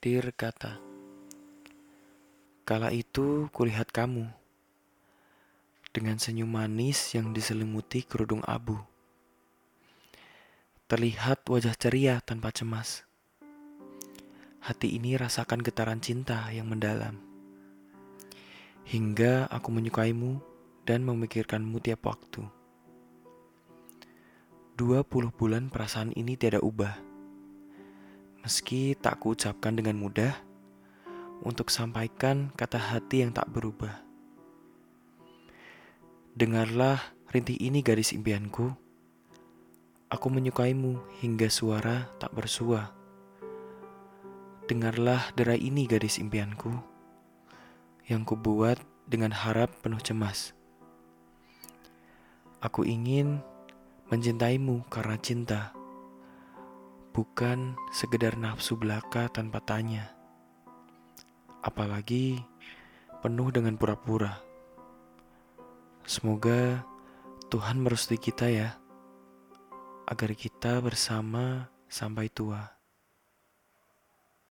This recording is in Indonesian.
Dir kata, Kala itu kulihat kamu dengan senyum manis yang diselimuti kerudung abu. Terlihat wajah ceria tanpa cemas. Hati ini rasakan getaran cinta yang mendalam. Hingga aku menyukaimu dan memikirkanmu tiap waktu. Dua puluh bulan perasaan ini tidak ubah Meski tak kuucapkan dengan mudah untuk sampaikan kata hati yang tak berubah. Dengarlah rintih ini gadis impianku. Aku menyukaimu hingga suara tak bersua. Dengarlah derai ini gadis impianku yang kubuat dengan harap penuh cemas. Aku ingin mencintaimu karena cinta bukan sekedar nafsu belaka tanpa tanya. Apalagi penuh dengan pura-pura. Semoga Tuhan merestui kita ya, agar kita bersama sampai tua.